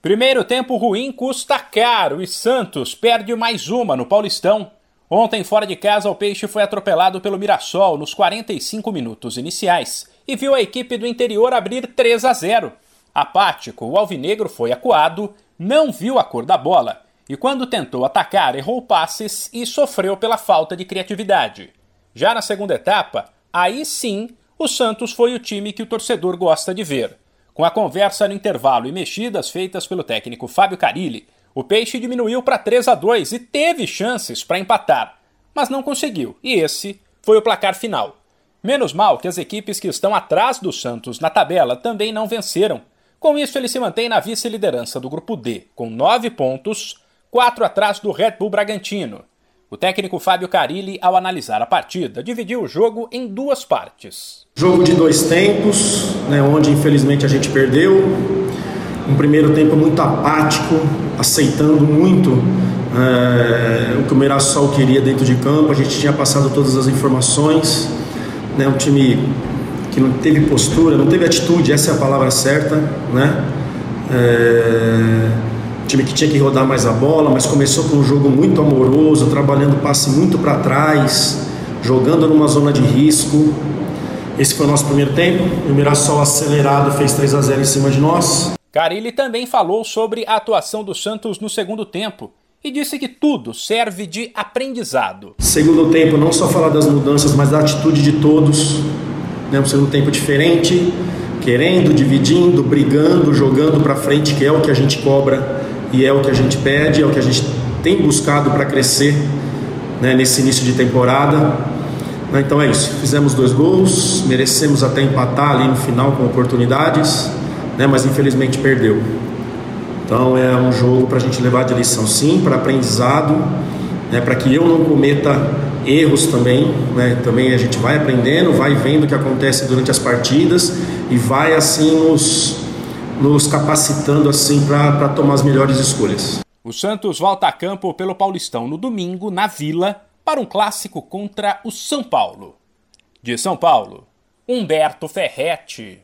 Primeiro tempo ruim custa caro e Santos perde mais uma no Paulistão. Ontem, fora de casa, o Peixe foi atropelado pelo Mirassol nos 45 minutos iniciais e viu a equipe do interior abrir 3 a 0. Apático, o alvinegro foi acuado, não viu a cor da bola e, quando tentou atacar, errou passes e sofreu pela falta de criatividade. Já na segunda etapa, aí sim, o Santos foi o time que o torcedor gosta de ver. Com a conversa no intervalo e mexidas feitas pelo técnico Fábio Carilli, o Peixe diminuiu para 3 a 2 e teve chances para empatar, mas não conseguiu, e esse foi o placar final. Menos mal que as equipes que estão atrás do Santos na tabela também não venceram. Com isso, ele se mantém na vice-liderança do grupo D, com 9 pontos, 4 atrás do Red Bull Bragantino. O técnico Fábio Carilli, ao analisar a partida, dividiu o jogo em duas partes. Jogo de dois tempos, né, onde infelizmente a gente perdeu. Um primeiro tempo muito apático, aceitando muito é, o que o Mirassol queria dentro de campo. A gente tinha passado todas as informações. Né, um time que não teve postura, não teve atitude, essa é a palavra certa. Né? É, time que tinha que rodar mais a bola, mas começou com um jogo muito amoroso, trabalhando passe muito para trás, jogando numa zona de risco. Esse foi o nosso primeiro tempo. O Mirassol acelerado fez 3 a 0 em cima de nós. Carilli também falou sobre a atuação do Santos no segundo tempo e disse que tudo serve de aprendizado. Segundo tempo, não só falar das mudanças, mas da atitude de todos. Né? Um segundo tempo diferente, querendo, dividindo, brigando, jogando para frente, que é o que a gente cobra e é o que a gente pede, é o que a gente tem buscado para crescer né, nesse início de temporada. Né, então é isso, fizemos dois gols, merecemos até empatar ali no final com oportunidades, né, mas infelizmente perdeu. Então é um jogo para a gente levar de lição sim, para aprendizado, né, para que eu não cometa erros também, né, também a gente vai aprendendo, vai vendo o que acontece durante as partidas e vai assim nos nos capacitando assim para tomar as melhores escolhas. O Santos volta a campo pelo Paulistão no domingo, na Vila, para um clássico contra o São Paulo. De São Paulo, Humberto Ferretti.